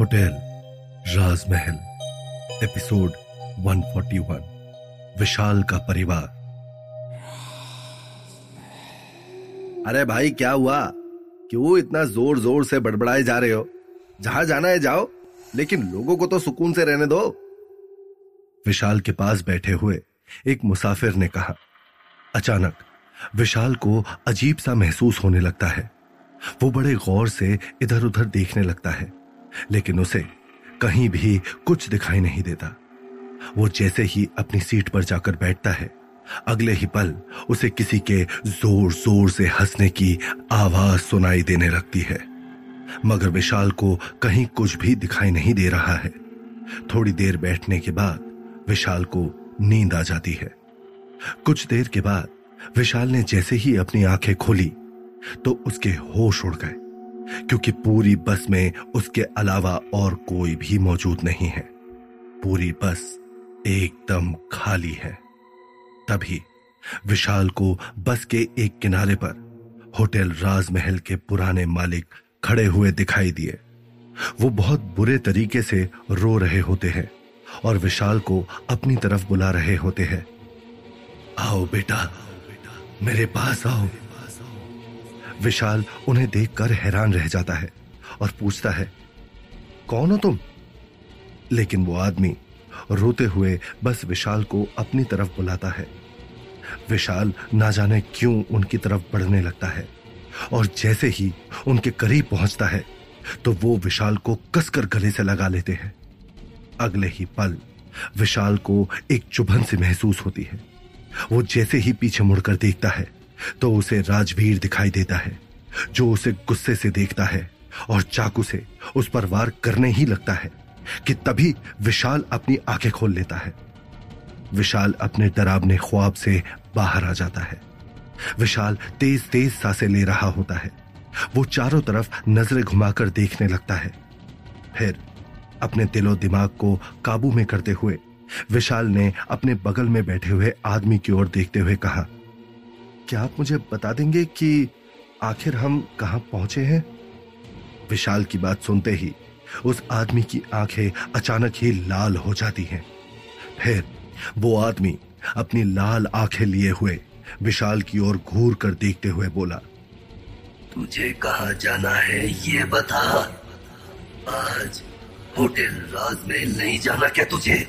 Hotel राजमहल episode 141 विशाल का परिवार। अरे भाई, क्या हुआ? क्यों इतना ज़ोर ज़ोर से बड़बड़ाए जा रहे हो? जहाँ जाना है जाओ, लेकिन लोगों को तो सुकून से रहने दो। विशाल के पास बैठे हुए एक मुसाफिर ने कहा, अचानक, विशाल को अजीब सा महसूस होने लगता है। वो बड़े गौर से इधर उधर देखने लगता है, लेकिन उसे कहीं भी कुछ दिखाई नहीं देता। वो जैसे ही अपनी सीट पर जाकर बैठता है, अगले ही पल उसे किसी के ज़ोर ज़ोर से हंसने की आवाज़ सुनाई देने लगती है। मगर विशाल को कहीं कुछ भी दिखाई नहीं दे रहा है। थोड़ी देर बैठने के बाद विशाल को नींद आ जाती है। कुछ देर के बाद विशाल ने जैसे ही अपनी आँखें खोली तो उसके होश उड़ गए, क्योंकि पूरी बस में उसके अलावा और कोई भी मौजूद नहीं है। पूरी बस एकदम खाली है। तभी विशाल को बस के एक किनारे पर होटल राजमहल के पुराने मालिक खड़े हुए दिखाई दिए। वो बहुत बुरे तरीके से रो रहे होते हैं और विशाल को अपनी तरफ़ बुला रहे होते हैं। आओ बेटा, मेरे पास आओ। विशाल उन्हें देखकर हैरान रह जाता है और पूछता है, कौन हो तुम? लेकिन वो आदमी रोते हुए बस विशाल को अपनी तरफ़ बुलाता है। विशाल ना जाने क्यों उनकी तरफ़ बढ़ने लगता है और जैसे ही उनके करीब पहुँचता है तो वो विशाल को कसकर गले से लगा लेते हैं। अगले ही पल विशाल को एक चुभन से महसूस होती है। वो जैसे ही पीछे मुड़कर देखता है तो उसे राजवीर दिखाई देता है, जो उसे गुस्से से देखता है और चाकू से उस पर वार करने ही लगता है कि तभी विशाल अपनी आँखें खोल लेता है। विशाल अपने डरावने ख्वाब से बाहर आ जाता है। विशाल तेज तेज साँसें ले रहा होता है। वो चारों तरफ़ नज़रें घुमाकर देखने लगता है। फिर अपने दिलो दिमाग को काबू में करते हुए विशाल ने अपने बगल में बैठे हुए आदमी की ओर देखते हुए कहा क्या आप मुझे बता देंगे कि आखिर हम कहाँ पहुँचे हैं? विशाल की बात सुनते ही उस आदमी की आँखें अचानक ही लाल हो जाती हैं। फिर वो आदमी अपनी लाल आँखें लिए हुए विशाल की ओर घूर कर देखते हुए बोला, तुझे कहा जाना है ये बता। आज होटल राजमहल नहीं जाना क्या तुझे?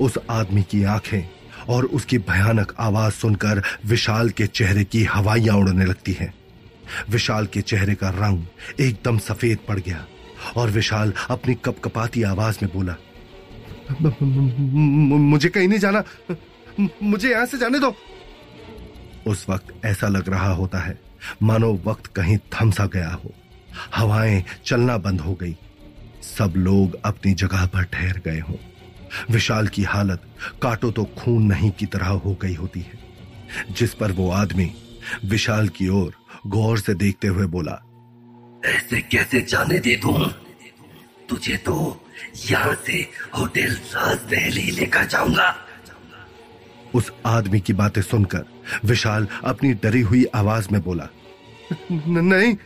उस आदमी की आँखें और उसकी भयानक आवाज़ सुनकर विशाल के चेहरे की हवाइयाँ उड़ने लगती हैं। विशाल के चेहरे का रंग एकदम सफ़ेद पड़ गया और विशाल अपनी कपकपाती आवाज़ में बोला मुझे कहीं नहीं जाना। मुझे यहाँ से जाने दो। उस वक्त ऐसा लग रहा होता है, मानो वक्त कहीं थम सा गया हो। हवाएँ चलना बंद हो गई। सब लोग अपनी जगह पर ठहर गए हों। विशाल की हालत काटो तो खून नहीं की तरह हो गई होती है। जिस पर वो आदमी विशाल की ओर गौर से देखते हुए बोला ऐसे कैसे जाने दे तू? तुझे तो यहाँ से होटल राजमहल ही लेकर जाऊँगा। उस आदमी की बातें सुनकर विशाल अपनी डरी हुई आवाज़ में बोला नहीं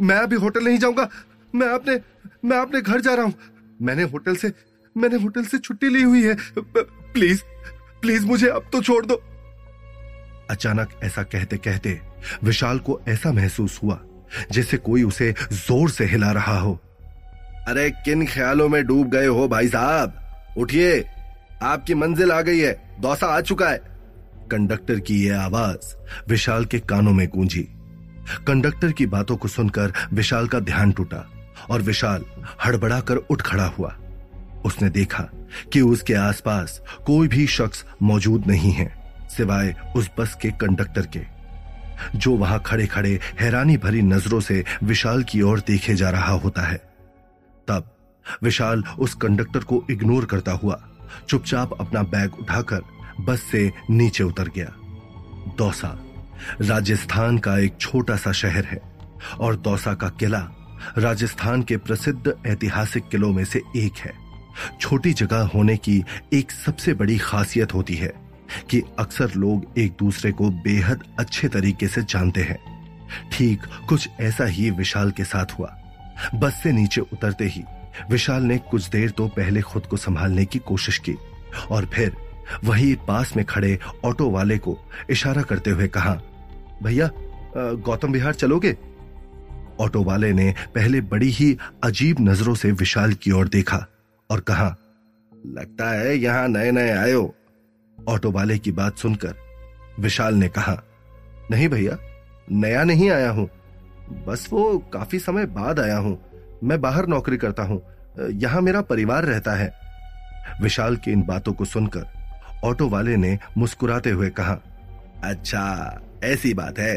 मैं अभी होटल नहीं जाऊँगा। मैं अपने मैं अपने घर जा रहा हूँ। मैंने होटल से मैंने होटल से छुट्टी ली हुई है। प्लीज़ प्लीज़ मुझे अब तो छोड़ दो। अचानक ऐसा कहते कहते विशाल को ऐसा महसूस हुआ, जैसे कोई उसे ज़ोर से हिला रहा हो। अरे, किन ख्यालों में डूब गए हो भाई साहब? उठिए, आपकी मंजिल आ गई है, दौसा आ चुका है। कंडक्टर की यह आवाज़ विशाल के कानों में गूंजी। कंडक्टर की बातों को सुनकर विशाल का ध्यान टूटा और विशाल हड़बड़ाकर उठ खड़ा हुआ। उसने देखा कि उसके आसपास कोई भी शख्स मौजूद नहीं है, सिवाय उस बस के कंडक्टर के, जो वहाँ खड़े खड़े हैरानी भरी नज़रों से विशाल की ओर देखे जा रहा होता है। तब विशाल उस कंडक्टर को इग्नोर करता हुआ चुपचाप अपना बैग उठाकर बस से नीचे उतर गया। दौसा, राजस्थान का एक छोटा सा शहर है और दौसा का किला राजस्थान के प्रसिद्ध ऐतिहासिक किलों में से एक है। छोटी जगह होने की एक सबसे बड़ी खासियत होती है कि अक्सर लोग एक दूसरे को बेहद अच्छे तरीके से जानते हैं। ठीक कुछ ऐसा ही विशाल के साथ हुआ। बस से नीचे उतरते ही विशाल ने कुछ देर तो पहले खुद को संभालने की कोशिश की और फिर वही पास में खड़े ऑटो वाले को इशारा करते हुए कहा, भैया गौतम विहार चलोगे? ऑटो वाले ने पहले बड़ी ही अजीब नज़रों से विशाल की ओर देखा। और कहा, लगता है यहाँ नए नए आयो। ऑटो वाले की बात सुनकर विशाल ने कहा, नहीं भैया, नया नहीं आया हूँ। बस वो काफ़ी समय बाद आया हूँ। मैं बाहर नौकरी करता हूँ। यहाँ मेरा परिवार रहता है। विशाल की इन बातों को सुनकर ऑटो वाले ने मुस्कुराते हुए कहा अच्छा ऐसी बात है।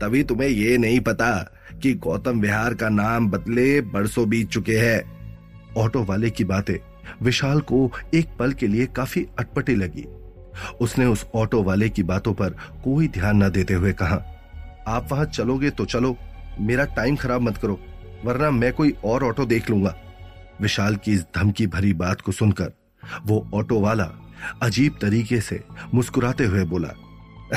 तभी तुम्हें ये नहीं पता कि गौतम विहार का नाम बदले बरसों बीत चुके हैं। ऑटो वाले की बातें विशाल को एक पल के लिए काफ़ी अटपटी लगी। उसने उस ऑटो वाले की बातों पर कोई ध्यान न देते हुए कहा, आप वहाँ चलोगे तो चलो, मेरा टाइम खराब मत करो, वरना मैं कोई और ऑटो देख लूँगा। विशाल की इस धमकी भरी बात को सुनकर वो ऑटो वाला अजीब तरीके से मुस्कुराते हुए बोला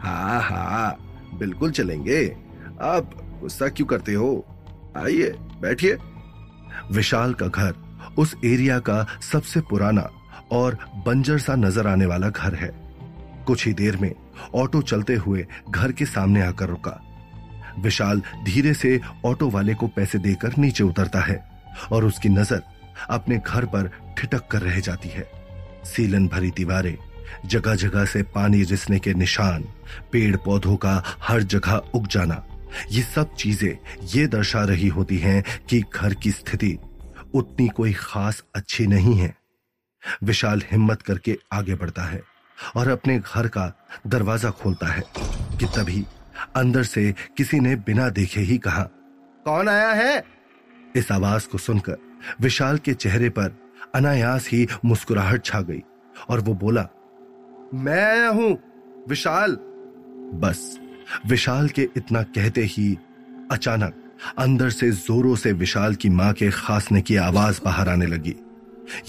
हाँ हाँ बिल्कुल चलेंगे। आप गुस्सा क्यों करते हो? आइए, बैठिए। विशाल का घर उस एरिया का सबसे पुराना और बंजर सा नज़र आने वाला घर है। कुछ ही देर में ऑटो चलते हुए घर के सामने आकर रुका। विशाल धीरे से ऑटो वाले को पैसे देकर नीचे उतरता है और उसकी नज़र अपने घर पर ठिटक कर रह जाती है। सीलन भरी दीवारें जगह जगह से पानी रिसने के निशान पेड़ पौधों का हर जगह उग जाना ये सब चीज़ें ये दर्शा रही होती हैं कि घर की स्थिति उतनी कोई खास अच्छी नहीं है। विशाल हिम्मत करके आगे बढ़ता है और अपने घर का दरवाज़ा खोलता है कि तभी अंदर से किसी ने बिना देखे ही कहा कौन आया है? इस आवाज़ को सुनकर विशाल के चेहरे पर अनायास ही मुस्कुराहट छा गई और वो बोला मैं आया हूँ विशाल। बस। विशाल के इतना कहते ही अचानक अंदर से जोरों से विशाल की माँ के खासने की आवाज़ बाहर आने लगी।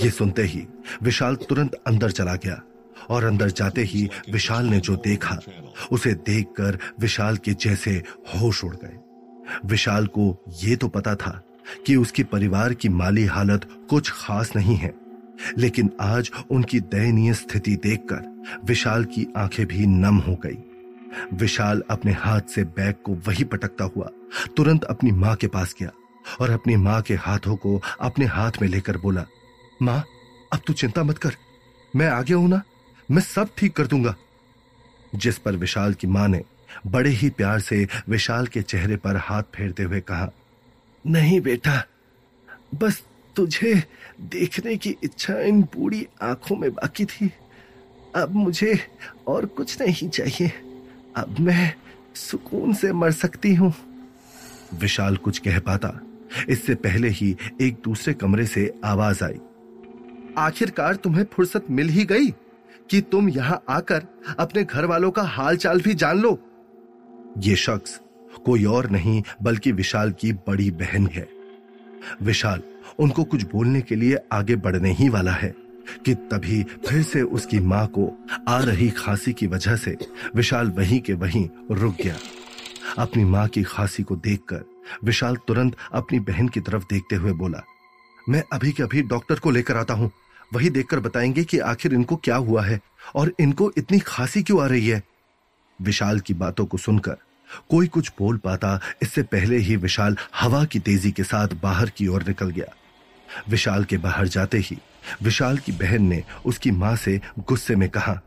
ये सुनते ही विशाल तुरंत अंदर चला गया और अंदर जाते ही विशाल ने जो देखा, उसे देखकर विशाल के जैसे होश उड़ गए। विशाल को यह तो पता था कि उसकी परिवार की माली हालत कुछ खास नहीं है, लेकिन आज उनकी दयनीय स्थिति देखकर विशाल की आँखें भी नम हो गई। विशाल अपने हाथ से बैग को वही पटकता हुआ तुरंत अपनी माँ के पास गया और अपनी माँ के हाथों को अपने हाथ में लेकर बोला, माँ, अब तू चिंता मत कर। मैं आगे हूँ ना? मैं सब ठीक कर दूँगा। जिस पर विशाल की माँ ने बड़े ही प्यार से विशाल के चेहरे पर हाथ फेरते हुए कहा, नहीं बेटा, बस तुझे देखने की इच्छा इन बूढ़ी आँखों में बाकी थी। अब मुझे और कुछ नहीं चाहिए। अब मैं सुकून से मर सकती हूँ। विशाल कुछ कह पाता। इससे पहले ही एक दूसरे कमरे से आवाज़ आई। आखिरकार तुम्हें फुर्सत मिल ही गई कि तुम यहाँ आकर अपने घर वालों का हाल चाल भी जान लो। ये शख्स कोई और नहीं, बल्कि विशाल की बड़ी बहन है। विशाल, उनको कुछ बोलने के लिए आगे बढ़ने ही वाला है। कि तभी फिर से उसकी माँ को आ रही खांसी की वजह से विशाल वहीं के वहीं रुक गया। अपनी माँ की खांसी को देखकर विशाल तुरंत अपनी बहन की तरफ़ देखते हुए बोला, मैं अभी के अभी डॉक्टर को लेकर आता हूँ। वही देखकर बताएँगे कि आखिर इनको क्या हुआ है और इनको इतनी खांसी क्यों आ रही है? विशाल की बातों को सुनकर कोई कुछ बोल पाता, इससे पहले ही विशाल हवा की तेज़ी के साथ बाहर की ओर निकल गया। विशाल के बाहर जाते ही विशाल की बहन ने उसकी माँ से गुस्से में कहा,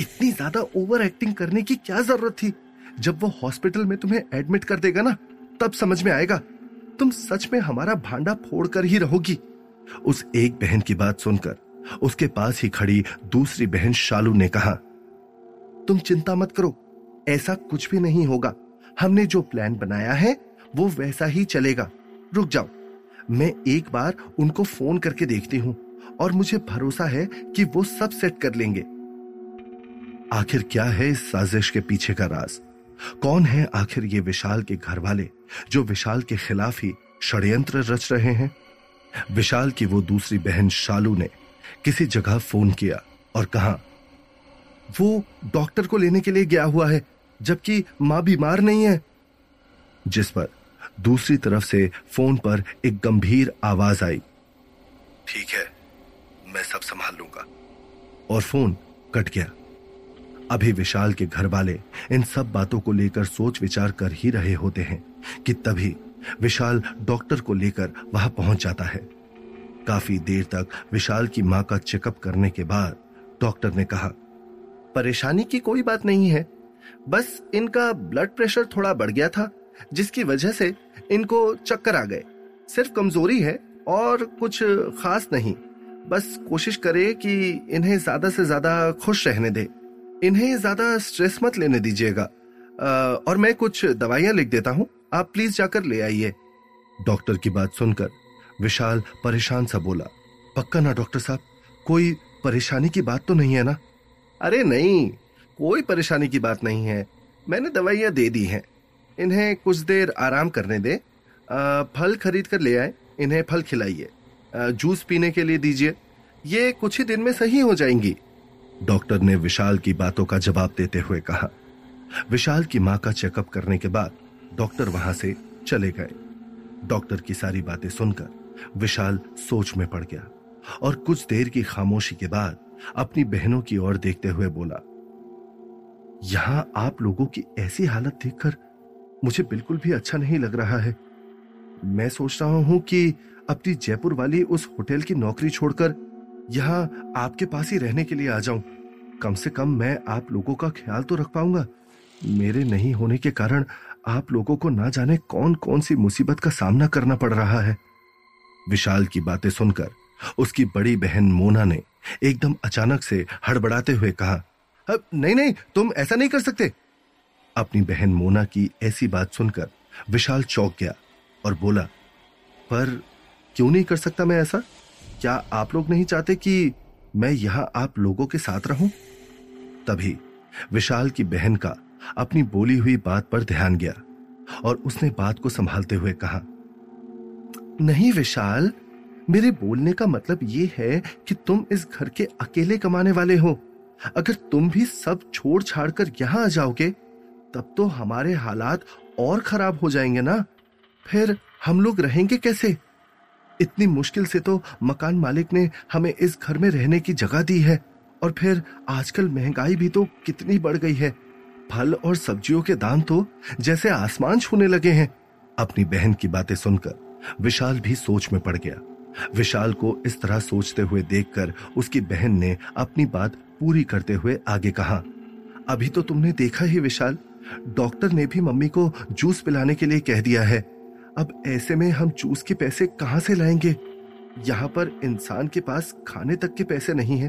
इतनी ज़्यादा ओवर एक्टिंग करने की क्या ज़रूरत थी? जब वो हॉस्पिटल में तुम्हें एडमिट कर देगा ना, तब समझ में आएगा। तुम सच में हमारा भांडा फोड़ कर ही रहोगी। उस एक बहन की बात सुनकर उसके पास ही खड़ी दूसरी बहन शालू ने कहा, तुम चिंता मत करो, ऐसा कुछ भी नहीं होगा। हमने जो प्लान बनाया है, वो वैसा ही चलेगा। रुक जाओ। मैं एक बार उनको फ़ोन करके देखती हूँ और मुझे भरोसा है कि वो सब सेट कर लेंगे। आखिर क्या है इस साजिश के पीछे का राज? कौन है आखिर ये विशाल के घर वाले जो विशाल के खिलाफ ही षड्यंत्र रच रहे हैं? विशाल की वो दूसरी बहन शालू ने किसी जगह फ़ोन किया और कहा, वो डॉक्टर को लेने के लिए गया हुआ है, जबकि माँ बीमार नहीं है। जिस पर दूसरी तरफ़ से फ़ोन पर एक गंभीर आवाज़ आई। ठीक है, मैं सब संभाल लूँगा। और फ़ोन कट गया। अभी विशाल के घर वाले इन सब बातों को लेकर सोच विचार कर ही रहे होते हैं कि तभी विशाल डॉक्टर को लेकर वहाँ पहुँच जाता है। काफ़ी देर तक विशाल की माँ का चेकअप करने के बाद डॉक्टर ने कहा, परेशानी की कोई बात नहीं है। बस इनका ब्लड प्रेशर थोड़ा बढ़ गया था। जिसकी वजह से इनको चक्कर आ गए। सिर्फ़ कमज़ोरी है और कुछ खास नहीं। बस कोशिश करे कि इन्हें ज़्यादा से ज़्यादा खुश रहने दे। इन्हें ज़्यादा स्ट्रेस मत लेने दीजिएगा। और मैं कुछ दवाइयाँ लिख देता हूँ। आप प्लीज़ जाकर ले आइए। डॉक्टर की बात सुनकर विशाल परेशान सा बोला, पक्का ना, डॉक्टर साहब? कोई परेशानी की बात तो नहीं है ना? अरे नहीं, कोई परेशानी की बात नहीं है। मैंने दवाइयाँ दे दी हैं। इन्हें कुछ देर आराम करने दे। फल खरीद कर ले आए। इन्हें फल खिलाइए। जूस पीने के लिए दीजिए। ये कुछ ही दिन में सही हो जाएँगी। डॉक्टर ने विशाल की बातों का जवाब देते हुए कहा। विशाल की माँ का चेकअप करने के बाद डॉक्टर वहाँ से चले गए। डॉक्टर की सारी बातें सुनकर विशाल सोच में पड़ गया और कुछ देर की खामोशी के बाद अपनी बहनों की ओर देखते हुए बोला, यहाँ आप लोगों की ऐसी हालत देखकर मुझे बिल्कुल भी अच्छा नहीं लग रहा है। मैं सोच रहा हूँ कि अपनी जयपुर वाली उस होटल की नौकरी छोड़कर यहाँ आपके पास ही रहने के लिए आ जाऊँ। कम से कम मैं आप लोगों का ख्याल तो रख पाऊँगा। मेरे नहीं होने के कारण आप लोगों को ना जाने कौन कौन सी मुसीबत का सामना करना पड़ रहा है। विशाल की बातें सुनकर उसकी बड़ी बहन मोना ने एकदम अचानक से हड़बड़ाते हुए कहा, अब नहीं नहीं, तुम ऐसा नहीं कर सकते। अपनी बहन मोना की ऐसी बात सुनकर विशाल चौक गया और बोला, पर क्यों नहीं कर सकता मैं ऐसा? क्या आप लोग नहीं चाहते कि मैं यहाँ आप लोगों के साथ रहूँ? तभी विशाल की बहन का अपनी बोली हुई बात पर ध्यान गया और उसने बात को संभालते हुए कहा, नहीं विशाल, मेरे बोलने का मतलब यह है कि तुम इस घर के अकेले कमाने वाले हो। अगर तुम भी सब छोड़ छाड़ कर यहाँ आ जाओगे तब तो हमारे हालात और खराब हो जाएँगे ना? फिर हम लोग रहेंगे कैसे? इतनी मुश्किल से तो मकान मालिक ने हमें इस घर में रहने की जगह दी है, और फिर आजकल महँगाई भी तो कितनी बढ़ गई है। फल और सब्जियों के दाम तो जैसे आसमान छूने लगे हैं। अपनी बहन की बातें सुनकर विशाल भी सोच में पड़ गया। विशाल को इस तरह सोचते हुए देखकर उसकी बहन ने अपनी बात पूरी करते हुए आगे कहा, अभी तो तुमने देखा ही विशाल डॉक्टर ने भी मम्मी को जूस पिलाने के लिए कह दिया है। अब ऐसे में हम जूस के पैसे कहाँ से लाएँगे? यहाँ पर इंसान के पास खाने तक के पैसे नहीं है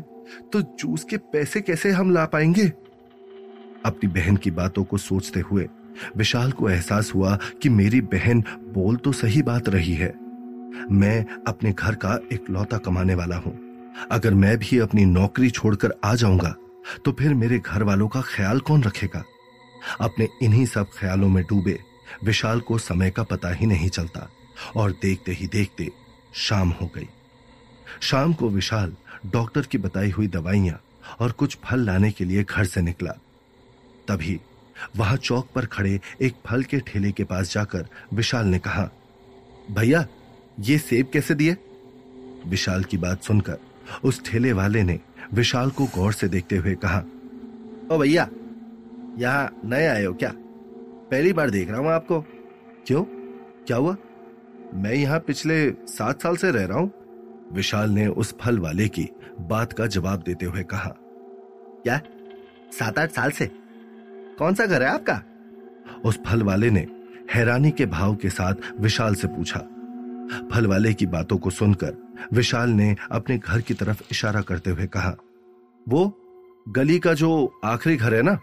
तो जूस के पैसे कैसे हम ला पाएँगे? अपनी बहन की बातों को सोचते हुए विशाल को एहसास हुआ कि मेरी बहन बोल तो सही बात रही है। मैं अपने घर का एक लौता कमाने वाला हूँ। अगर मैं भी अपनी नौकरी छोड़कर आ जाऊँगा तो फिर मेरे घर वालों का ख्याल कौन रखेगा? अपने इन्हीं सब ख्यालों में डूबे, विशाल को समय का पता ही नहीं चलता, और देखते ही देखते शाम हो गई। शाम को विशाल डॉक्टर की बताई हुई दवाइयाँ और कुछ फल लाने के लिए घर से निकला। तभी वहाँ चौक पर खड़े एक फल के ठेले के पास जाकर विशाल ने कहा, भैया, ये सेब कैसे दिए? विशाल की बात सुनकर उस ठेले वाले ने विशाल को गौर से देखते हुए कहा, ओ भैया यहाँ नए आए हो क्या? पहली बार देख रहा हूँ आपको। क्यों? क्या हुआ? मैं यहाँ पिछले सात साल से रह रहा हूँ। विशाल ने उस फल वाले की बात का जवाब देते हुए कहा, क्या? सात आठ साल से? कौन सा घर है आपका? उस फल वाले ने हैरानी के भाव के साथ विशाल से पूछा। फल वाले की बातों को सुनकर विशाल ने अपने घर की तरफ़ इशारा करते हुए कहा, वो गली का जो आखिरी घर है ना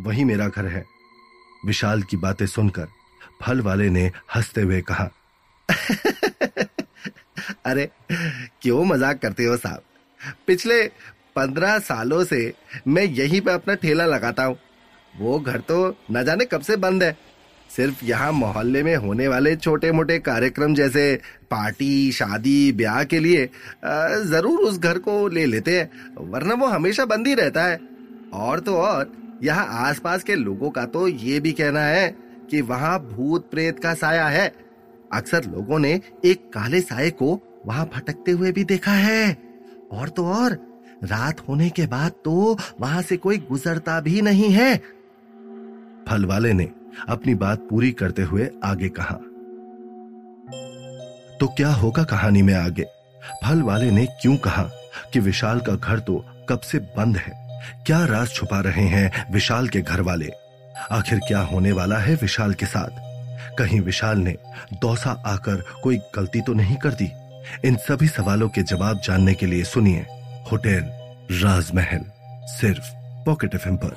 वही मेरा घर है। विशाल की बातें सुनकर फल वाले ने हँसते हुए कहा, अरे, क्यों मज़ाक करते हो साहब? पिछले पंद्रह सालों से मैं यहीं पे अपना ठेला लगाता हूँ। वो घर तो न जाने कब से बंद है। सिर्फ़ यहाँ मोहल्ले में होने वाले छोटे मोटे कार्यक्रम जैसे पार्टी, शादी, ब्याह के लिए ज़रूर उस घर को ले लेते हैं, वरना वो हमेशा बंद ही रहता है। और तो और यहाँ आसपास के लोगों का तो ये भी कहना है कि वहाँ भूत प्रेत का साया है। अक्सर लोगों ने एक काले साय को वहाँ भटकते हुए भी देखा है। और तो और, रात होने के बाद तो वहाँ से कोई गुजरता भी नहीं है। फल वाले ने अपनी बात पूरी करते हुए आगे कहा तो क्या होगा कहानी में आगे? फल वाले ने क्यों कहा कि विशाल का घर तो कब से बंद है? क्या राज छुपा रहे हैं विशाल के घर वाले आखिर क्या होने वाला है विशाल के साथ? कहीं विशाल ने दौसा आकर कोई गलती तो नहीं कर दी? इन सभी सवालों के जवाब जानने के लिए सुनिए होटल राजमहल, सिर्फ़ पॉकेट एफ़ पर।